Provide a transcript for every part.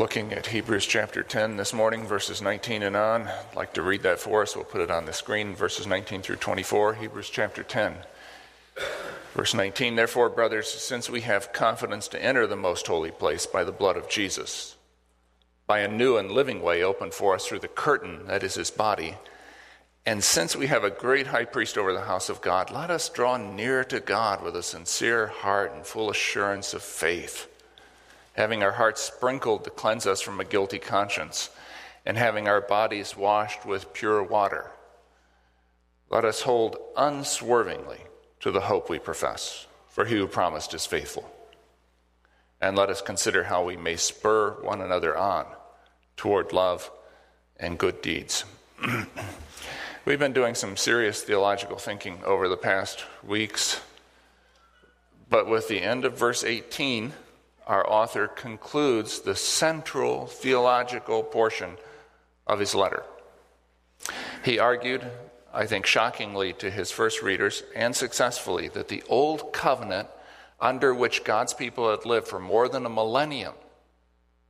looking at Hebrews chapter 10 this morning, verses 19 and on. I'd like to read that for us. We'll put it on the screen, verses 19 through 24. Hebrews chapter 10. Verse 19 Therefore, brothers, since we have confidence to enter the most holy place by the blood of Jesus, by a new and living way opened for us through the curtain that is his body, and since we have a great high priest over the house of God, let us draw near to God with a sincere heart and full assurance of faith having our hearts sprinkled to cleanse us from a guilty conscience, and having our bodies washed with pure water. Let us hold unswervingly to the hope we profess, for he who promised is faithful. And let us consider how we may spur one another on toward love and good deeds. We've been doing some serious theological thinking over the past weeks, but with the end of verse 18, our author concludes the central theological portion of his letter. He argued, I think shockingly to his first readers, and successfully, that the old covenant under which God's people had lived for more than a millennium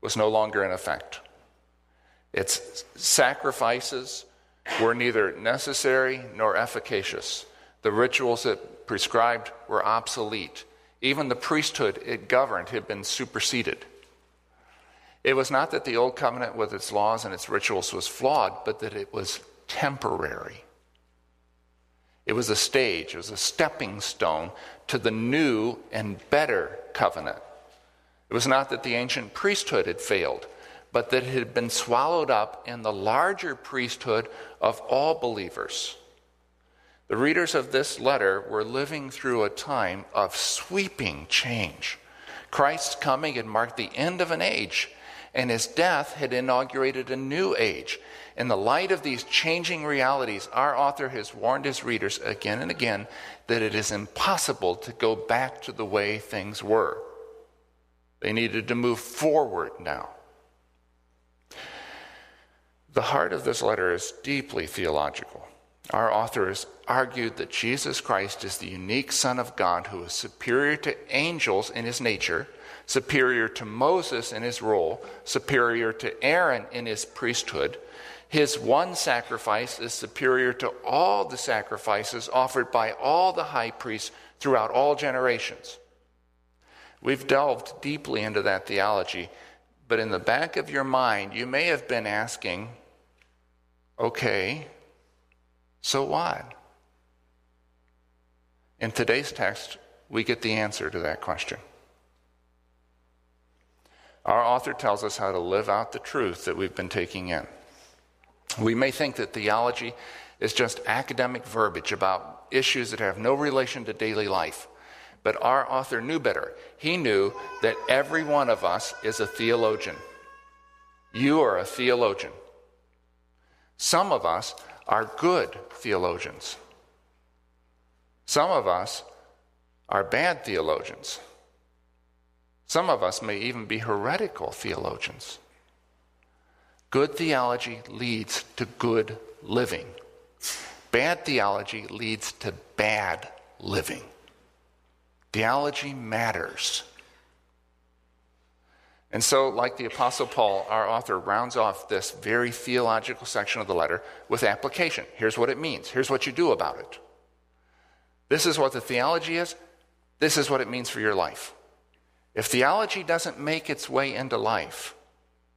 was no longer in effect. Its sacrifices were neither necessary nor efficacious. The rituals it prescribed were obsolete. Even the priesthood it governed had been superseded. It was not that the old covenant with its laws and its rituals was flawed, but that it was temporary. It was a stage, it was a stepping stone to the new and better covenant. It was not that the ancient priesthood had failed, but that it had been swallowed up in the larger priesthood of all believers. The readers of this letter were living through a time of sweeping change. Christ's coming had marked the end of an age, and his death had inaugurated a new age. In the light of these changing realities, our author has warned his readers again and again that it is impossible to go back to the way things were. They needed to move forward now. The heart of this letter is deeply theological. Our authors argued that Jesus Christ is the unique Son of God who is superior to angels in his nature, superior to Moses in his role, superior to Aaron in his priesthood. His one sacrifice is superior to all the sacrifices offered by all the high priests throughout all generations. We've delved deeply into that theology, but in the back of your mind, you may have been asking, okay, so what? In today's text, we get the answer to that question. Our author tells us how to live out the truth that we've been taking in. We may think that theology is just academic verbiage about issues that have no relation to daily life. But our author knew better. He knew that every one of us is a theologian. You are a theologian. Some of us are good theologians. Some of us are bad theologians. Some of us may even be heretical theologians. Good theology leads to good living. Bad theology leads to bad living. Theology matters. And so, like the Apostle Paul, our author rounds off this very theological section of the letter with application. Here's what it means, here's what you do about it. This is what the theology is, this is what it means for your life. If theology doesn't make its way into life,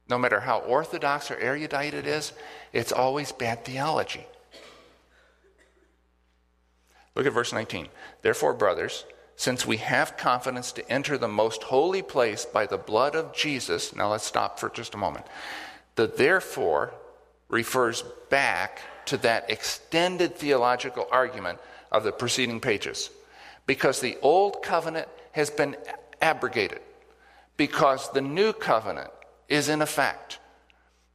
no matter how orthodox or erudite it is, it's always bad theology. Look at verse 19. Therefore, brothers, since we have confidence to enter the most holy place by the blood of Jesus, now let's stop for just a moment. The therefore refers back to that extended theological argument of the preceding pages. Because the old covenant has been abrogated, because the new covenant is in effect,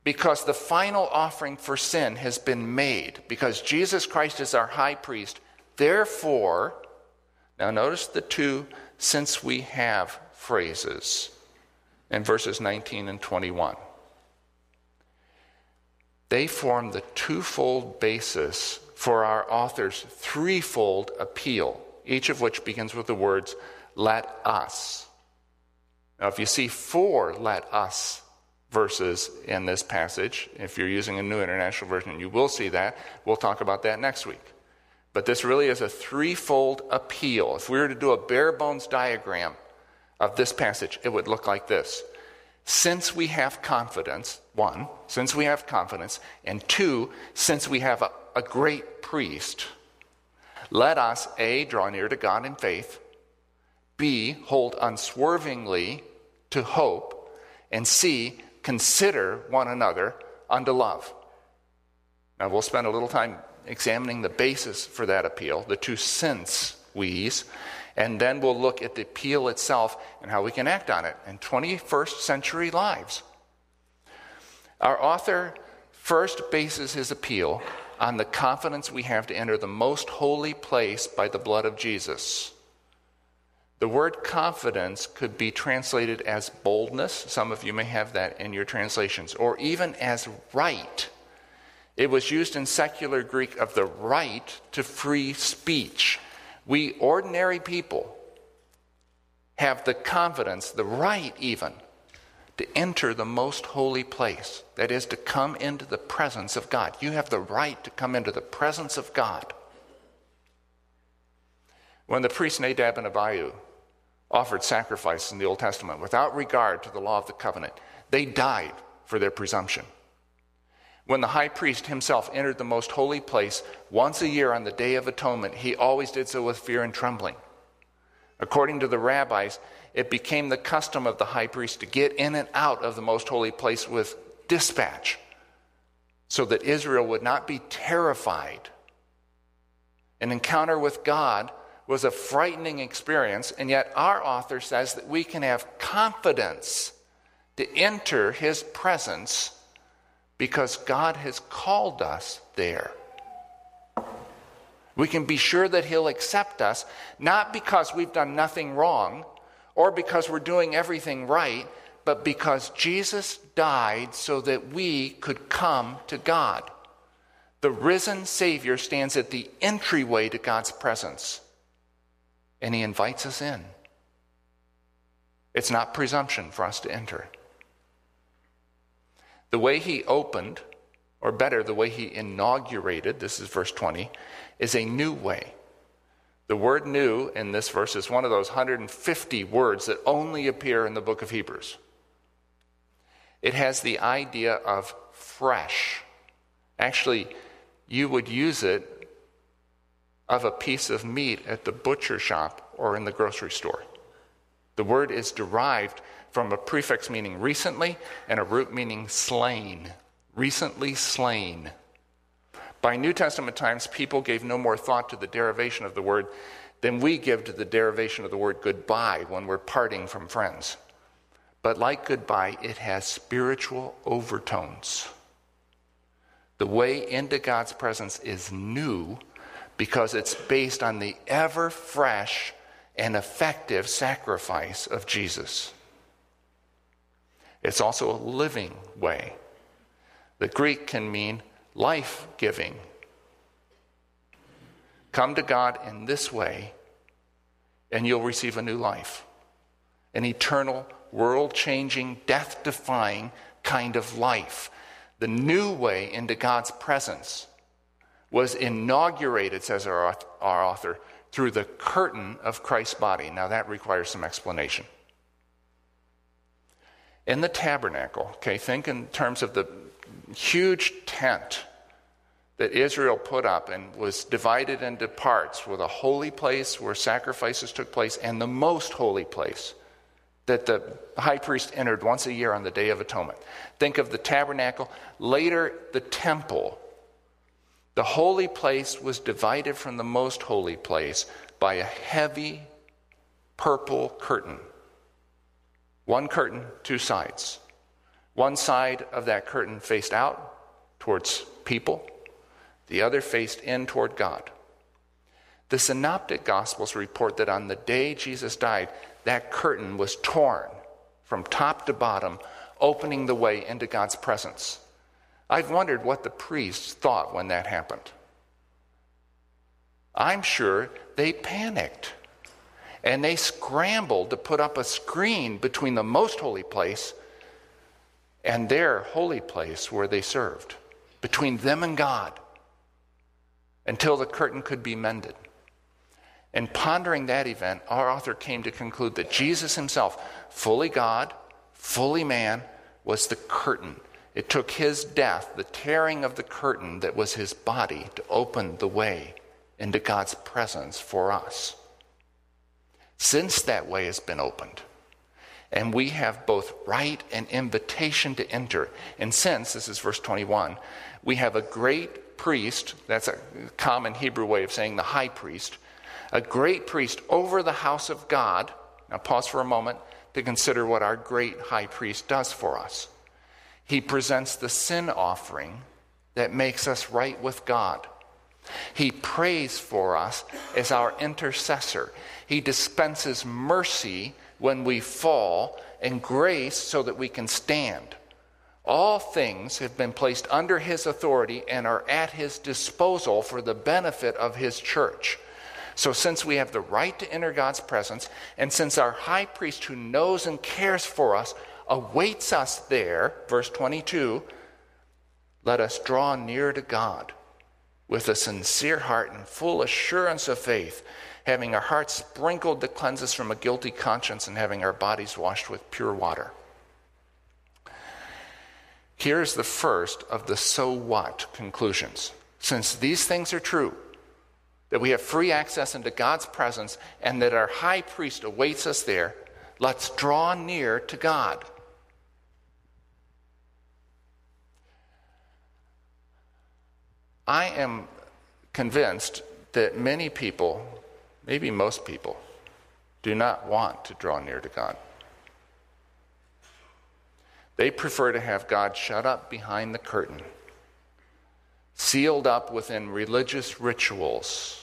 because the final offering for sin has been made, because Jesus Christ is our high priest, therefore, now, notice the two since we have phrases in verses 19 and 21. They form the twofold basis for our author's threefold appeal, each of which begins with the words, let us. Now, if you see four let us verses in this passage. If you're using a New International Version, you will see that. We'll talk about that next week. But this really is a threefold appeal. If we were to do a bare bones diagram of this passage, it would look like this. Since we have confidence, one, since we have confidence, and two, since we have a, a great priest, let us, A, draw near to God in faith, B, hold unswervingly to hope, and C, consider one another unto love. Now, we'll spend a little time examining the basis for that appeal, the two since we's, and then we'll look at the appeal itself and how we can act on it in 21st century lives. Our author first bases his appeal on the confidence we have to enter the most holy place by the blood of Jesus. The word confidence could be translated as boldness. Some of you may have that in your translations, or even as right. It was used in secular Greek of the right to free speech. We ordinary people have the confidence, the right even, to enter the most holy place. That is, to come into the presence of God. You have the right to come into the presence of God. When the priest Nadab and Abihu offered sacrifice in the Old Testament without regard to the law of the covenant, they died for their presumption. When the high priest himself entered the most holy place once a year on the Day of Atonement, he always did so with fear and trembling. According to the rabbis, it became the custom of the high priest to get in and out of the most holy place with dispatch so that Israel would not be terrified. An encounter with God was a frightening experience, and yet our author says that we can have confidence to enter his presence because God has called us there. We can be sure that he'll accept us, not because we've done nothing wrong or because we're doing everything right, but because Jesus died so that we could come to God. The risen Savior stands at the entryway to God's presence and he invites us in. It's not presumption for us to enter. The way he opened, or better, the way he inaugurated, this is verse 20, is a new way. The word new in this verse is one of those 150 words that only appear in the book of Hebrews. It has the idea of fresh. Actually, you would use it of a piece of meat at the butcher shop or in the grocery store. The word is derived from a prefix meaning recently and a root meaning slain. Recently slain. By New Testament times, people gave no more thought to the derivation of the word than we give to the derivation of the word goodbye when we're parting from friends. But like goodbye, it has spiritual overtones. The way into God's presence is new because it's based on the ever fresh and effective sacrifice of Jesus. It's also a living way. The Greek can mean life giving. Come to God in this way, and you'll receive a new life an eternal, world changing, death defying kind of life. The new way into God's presence was inaugurated, says our, our author, through the curtain of Christ's body. Now, that requires some explanation. In the tabernacle, okay, think in terms of the huge tent that Israel put up and was divided into parts with a holy place where sacrifices took place and the most holy place that the high priest entered once a year on the Day of Atonement. Think of the tabernacle, later the temple the holy place was divided from the most holy place by a heavy purple curtain. One curtain, two sides. One side of that curtain faced out towards people, the other faced in toward God. The synoptic gospels report that on the day Jesus died, that curtain was torn from top to bottom, opening the way into God's presence. I've wondered what the priests thought when that happened. I'm sure they panicked and they scrambled to put up a screen between the most holy place and their holy place where they served, between them and God, until the curtain could be mended. And pondering that event, our author came to conclude that Jesus himself, fully God, fully man, was the curtain. It took his death, the tearing of the curtain that was his body, to open the way into God's presence for us. Since that way has been opened, and we have both right and invitation to enter. And since, this is verse 21, we have a great priest, that's a common Hebrew way of saying the high priest, a great priest over the house of God. Now, pause for a moment to consider what our great high priest does for us. He presents the sin offering that makes us right with God. He prays for us as our intercessor. He dispenses mercy when we fall and grace so that we can stand. All things have been placed under his authority and are at his disposal for the benefit of his church. So, since we have the right to enter God's presence, and since our high priest who knows and cares for us awaits us there, verse 22, let us draw near to God with a sincere heart and full assurance of faith, having our hearts sprinkled to cleanse us from a guilty conscience and having our bodies washed with pure water. Here's the first of the so what conclusions. Since these things are true, that we have free access into God's presence, and that our high priest awaits us there, let's draw near to God. I am convinced that many people, maybe most people, do not want to draw near to God. They prefer to have God shut up behind the curtain, sealed up within religious rituals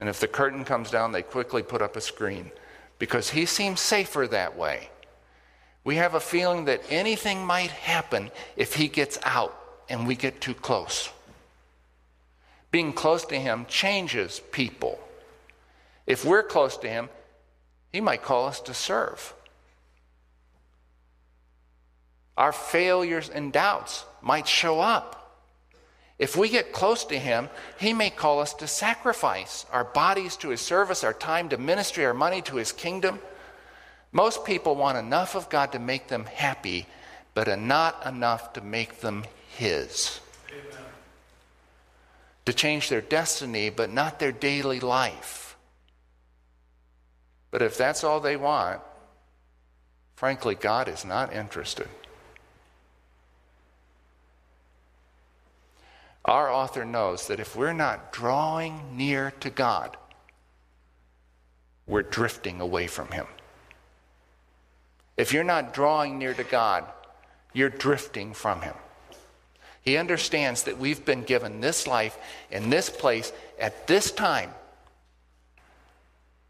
and if the curtain comes down, they quickly put up a screen because he seems safer that way. We have a feeling that anything might happen if he gets out and we get too close. Being close to him changes people. If we're close to him, he might call us to serve. Our failures and doubts might show up. If we get close to Him, He may call us to sacrifice our bodies to His service, our time to ministry, our money to His kingdom. Most people want enough of God to make them happy, but not enough to make them His. Amen. To change their destiny, but not their daily life. But if that's all they want, frankly, God is not interested. Our author knows that if we're not drawing near to God, we're drifting away from Him. If you're not drawing near to God, you're drifting from Him. He understands that we've been given this life in this place at this time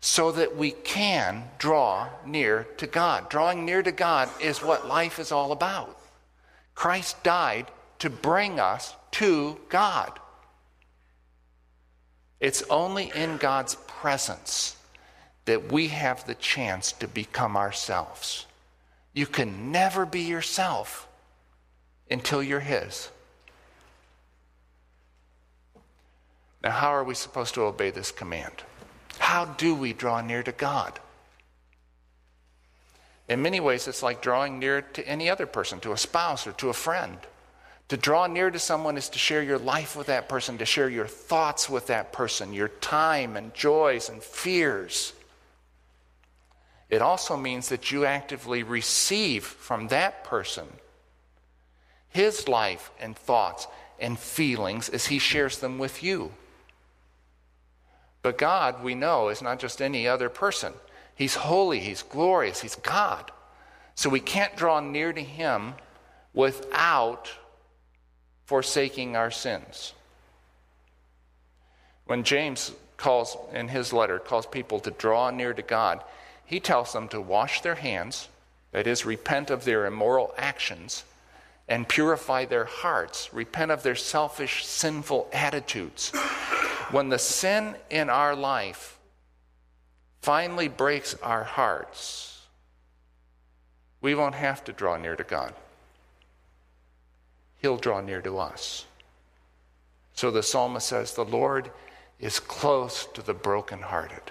so that we can draw near to God. Drawing near to God is what life is all about. Christ died to bring us to God. It's only in God's presence that we have the chance to become ourselves. You can never be yourself until you're His. Now, how are we supposed to obey this command? How do we draw near to God? In many ways, it's like drawing near to any other person, to a spouse or to a friend. To draw near to someone is to share your life with that person, to share your thoughts with that person, your time and joys and fears. It also means that you actively receive from that person his life and thoughts and feelings as he shares them with you. But God, we know, is not just any other person. He's holy, He's glorious, He's God. So we can't draw near to Him without forsaking our sins. When James calls in his letter calls people to draw near to God, he tells them to wash their hands, that is repent of their immoral actions and purify their hearts, repent of their selfish sinful attitudes. When the sin in our life finally breaks our hearts, we won't have to draw near to God. he'll draw near to us. So the psalmist says, The Lord is close to the brokenhearted.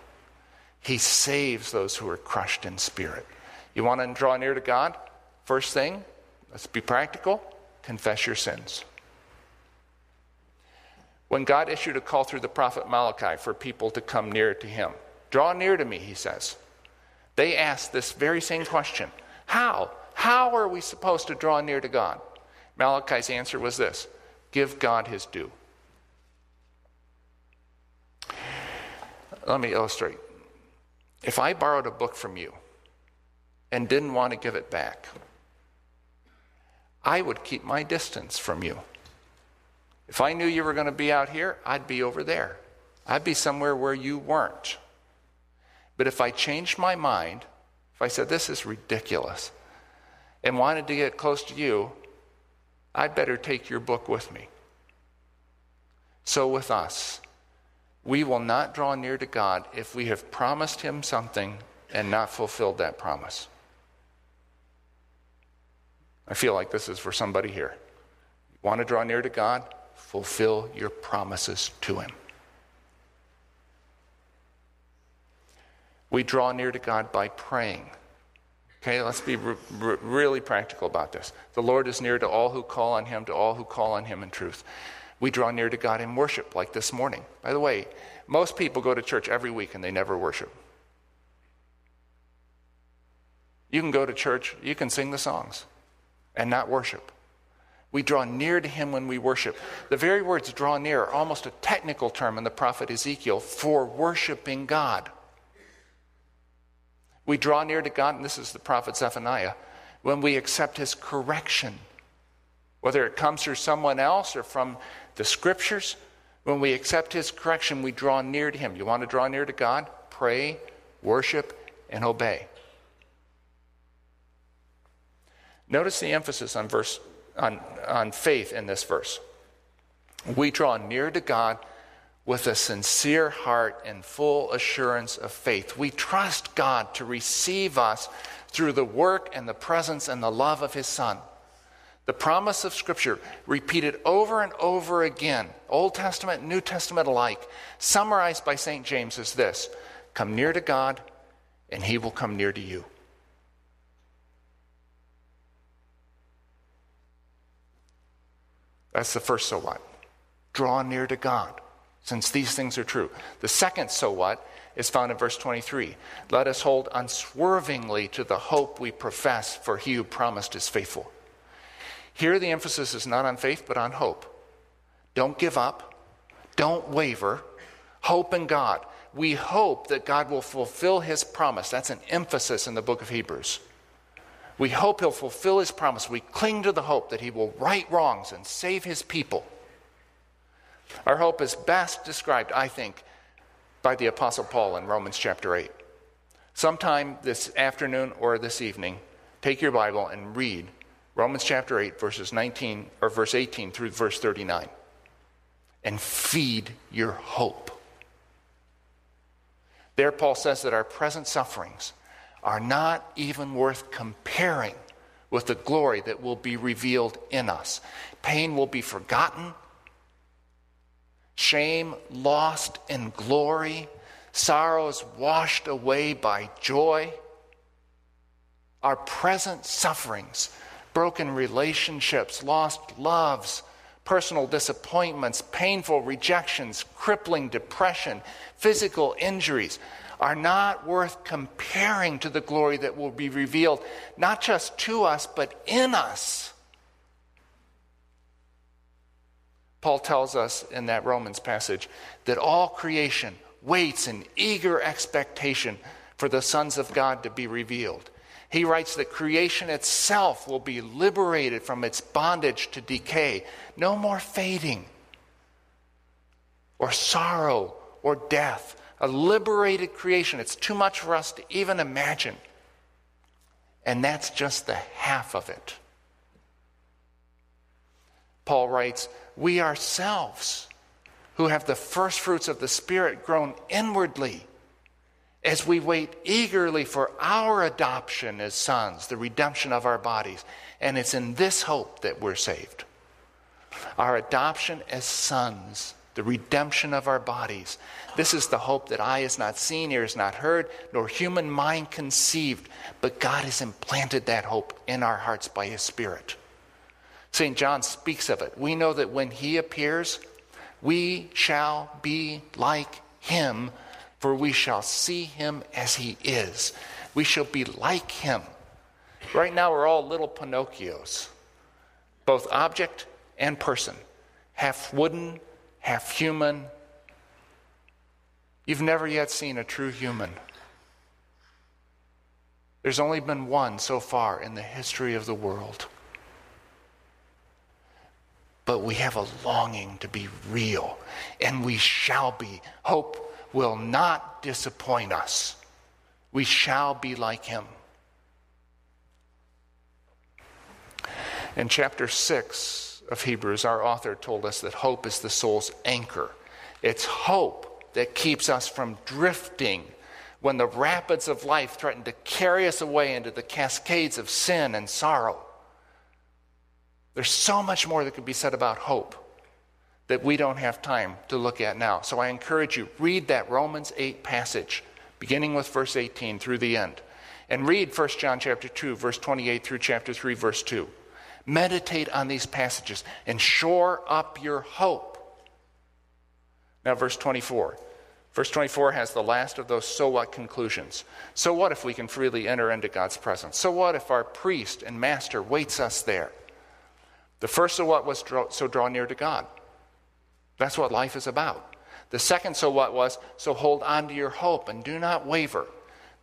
He saves those who are crushed in spirit. You want to draw near to God? First thing, let's be practical confess your sins. When God issued a call through the prophet Malachi for people to come near to him, draw near to me, he says. They asked this very same question How? How are we supposed to draw near to God? Malachi's answer was this give God his due. Let me illustrate. If I borrowed a book from you and didn't want to give it back, I would keep my distance from you. If I knew you were going to be out here, I'd be over there. I'd be somewhere where you weren't. But if I changed my mind, if I said, This is ridiculous, and wanted to get close to you, I'd better take your book with me. So with us, we will not draw near to God if we have promised Him something and not fulfilled that promise. I feel like this is for somebody here. You want to draw near to God? Fulfill your promises to Him. We draw near to God by praying. Okay, let's be re- re- really practical about this. The Lord is near to all who call on Him, to all who call on Him in truth. We draw near to God in worship, like this morning. By the way, most people go to church every week and they never worship. You can go to church, you can sing the songs and not worship. We draw near to him when we worship. The very words draw near are almost a technical term in the prophet Ezekiel for worshiping God. We draw near to God, and this is the prophet Zephaniah, when we accept his correction. Whether it comes through someone else or from the scriptures, when we accept his correction, we draw near to him. You want to draw near to God? Pray, worship, and obey. Notice the emphasis on verse on, on faith in this verse. We draw near to God with a sincere heart and full assurance of faith. We trust God to receive us through the work and the presence and the love of His Son. The promise of Scripture, repeated over and over again, Old Testament, New Testament alike, summarized by St. James, is this Come near to God, and He will come near to you. That's the first so what. Draw near to God, since these things are true. The second so what is found in verse 23. Let us hold unswervingly to the hope we profess, for he who promised is faithful. Here, the emphasis is not on faith, but on hope. Don't give up, don't waver. Hope in God. We hope that God will fulfill his promise. That's an emphasis in the book of Hebrews. We hope he'll fulfill his promise. We cling to the hope that he will right wrongs and save his people. Our hope is best described, I think, by the Apostle Paul in Romans chapter 8. Sometime this afternoon or this evening, take your Bible and read Romans chapter 8, verses 19 or verse 18 through verse 39. And feed your hope. There, Paul says that our present sufferings are not even worth comparing with the glory that will be revealed in us. Pain will be forgotten, shame lost in glory, sorrows washed away by joy. Our present sufferings, broken relationships, lost loves, personal disappointments, painful rejections, crippling depression, physical injuries, are not worth comparing to the glory that will be revealed, not just to us, but in us. Paul tells us in that Romans passage that all creation waits in eager expectation for the sons of God to be revealed. He writes that creation itself will be liberated from its bondage to decay. No more fading, or sorrow, or death a liberated creation. It's too much for us to even imagine. And that's just the half of it. Paul writes, We ourselves, who have the first fruits of the Spirit groan inwardly, as we wait eagerly for our adoption as sons, the redemption of our bodies. And it's in this hope that we're saved. our adoption as sons, the redemption of our bodies. This is the hope that eye has not seen, ear has not heard, nor human mind conceived. But God has implanted that hope in our hearts by His Spirit. St. John speaks of it. We know that when He appears, we shall be like Him, for we shall see Him as He is. We shall be like Him. Right now, we're all little Pinocchios, both object and person, half wooden, half human. You've never yet seen a true human. There's only been one so far in the history of the world. But we have a longing to be real, and we shall be. Hope will not disappoint us. We shall be like him. In chapter 6, of Hebrews, our author told us that hope is the soul's anchor. It's hope that keeps us from drifting when the rapids of life threaten to carry us away into the cascades of sin and sorrow. There's so much more that could be said about hope that we don't have time to look at now. So I encourage you, read that Romans 8 passage, beginning with verse 18 through the end. And read 1 John chapter 2, verse 28 through chapter 3, verse 2. Meditate on these passages and shore up your hope. Now, verse 24. Verse 24 has the last of those so what conclusions. So what if we can freely enter into God's presence? So what if our priest and master waits us there? The first so what was draw, so draw near to God. That's what life is about. The second so what was so hold on to your hope and do not waver.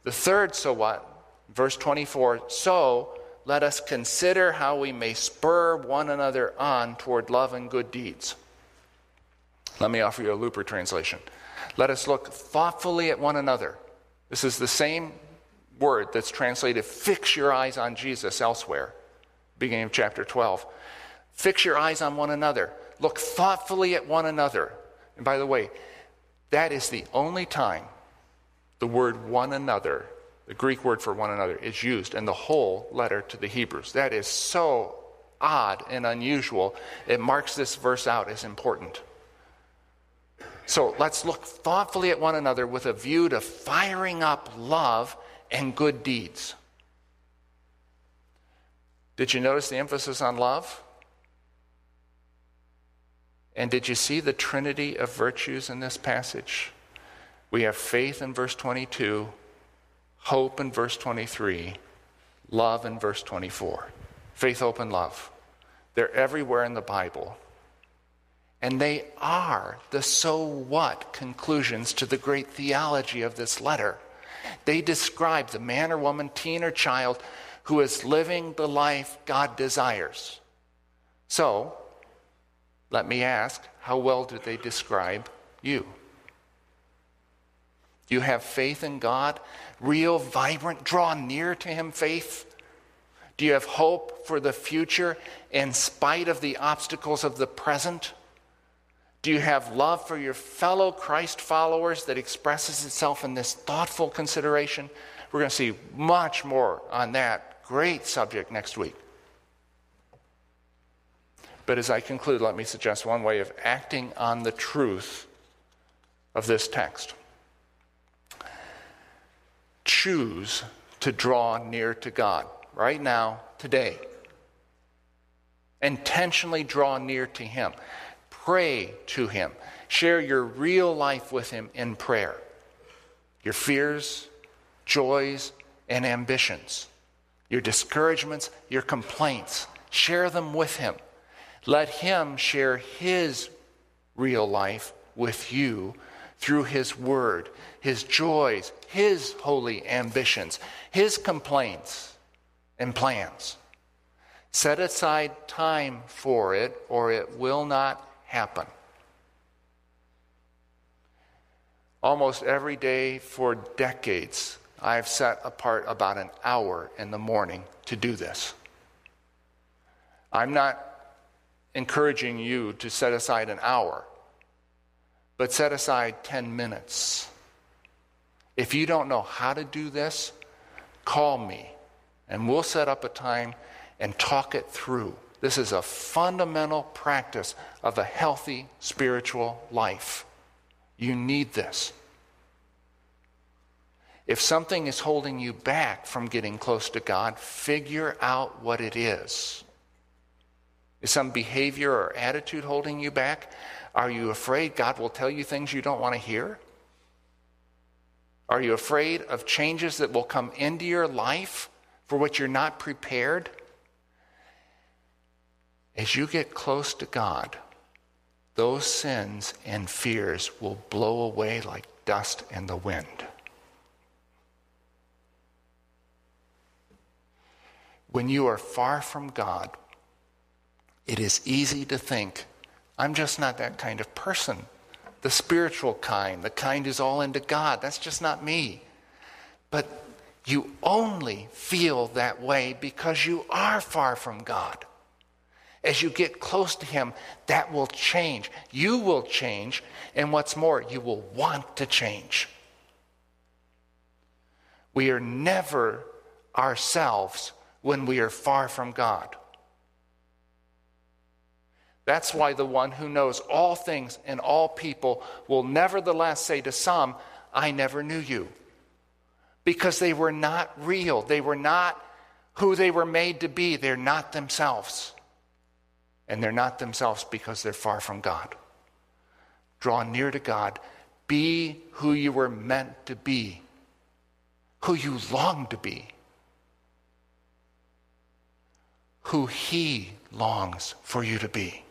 The third so what, verse 24, so let us consider how we may spur one another on toward love and good deeds. Let me offer you a Luther translation. Let us look thoughtfully at one another. This is the same word that's translated fix your eyes on Jesus elsewhere, beginning of chapter 12. Fix your eyes on one another. Look thoughtfully at one another. And by the way, that is the only time the word one another the Greek word for one another, is used in the whole letter to the Hebrews. That is so odd and unusual. It marks this verse out as important. So let's look thoughtfully at one another with a view to firing up love and good deeds. Did you notice the emphasis on love? And did you see the trinity of virtues in this passage? We have faith in verse 22 hope in verse 23, love in verse 24. Faith, hope, and love. They're everywhere in the Bible. And they are the so what conclusions to the great theology of this letter. They describe the man or woman, teen or child who is living the life God desires. So, let me ask how well do they describe you? Do you have faith in God, real, vibrant, draw near to Him faith? Do you have hope for the future in spite of the obstacles of the present? Do you have love for your fellow Christ followers that expresses itself in this thoughtful consideration? We're going to see much more on that great subject next week. But as I conclude, let me suggest one way of acting on the truth of this text choose to draw near to God right now, today. Intentionally draw near to Him. Pray to Him. Share your real life with Him in prayer. Your fears, joys, and ambitions. Your discouragements, your complaints. Share them with Him. Let Him share His real life with you through His Word, His joys, His holy ambitions, His complaints and plans. Set aside time for it, or it will not happen. Almost every day for decades, I've set apart about an hour in the morning to do this. I'm not encouraging you to set aside an hour but set aside 10 minutes. If you don't know how to do this, call me and we'll set up a time and talk it through. This is a fundamental practice of a healthy spiritual life. You need this. If something is holding you back from getting close to God, figure out what it is. Is some behavior or attitude holding you back? Are you afraid God will tell you things you don't want to hear? Are you afraid of changes that will come into your life for which you're not prepared? As you get close to God, those sins and fears will blow away like dust in the wind. When you are far from God, it is easy to think, I'm just not that kind of person. The spiritual kind, the kind who's all into God, that's just not me. But you only feel that way because you are far from God. As you get close to Him, that will change. You will change, and what's more, you will want to change. We are never ourselves when we are far from God. That's why the one who knows all things and all people will nevertheless say to some, I never knew you. Because they were not real. They were not who they were made to be. They're not themselves. And they're not themselves because they're far from God. Draw near to God. Be who you were meant to be, who you long to be, who He longs for you to be.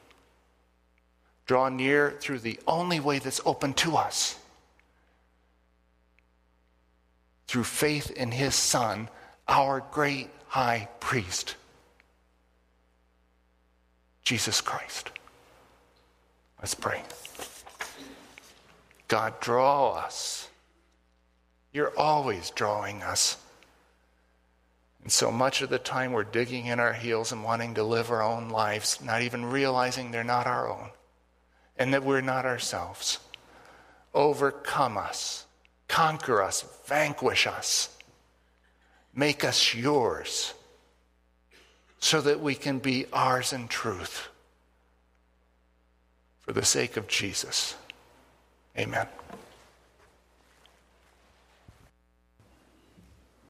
Draw near through the only way that's open to us through faith in His Son, our great high priest. Jesus Christ. Let's pray. God, draw us. You're always drawing us. And so much of the time we're digging in our heels and wanting to live our own lives, not even realizing they're not our own and that we're not ourselves. Overcome us, conquer us, vanquish us, make us yours so that we can be ours in truth. For the sake of Jesus. Amen.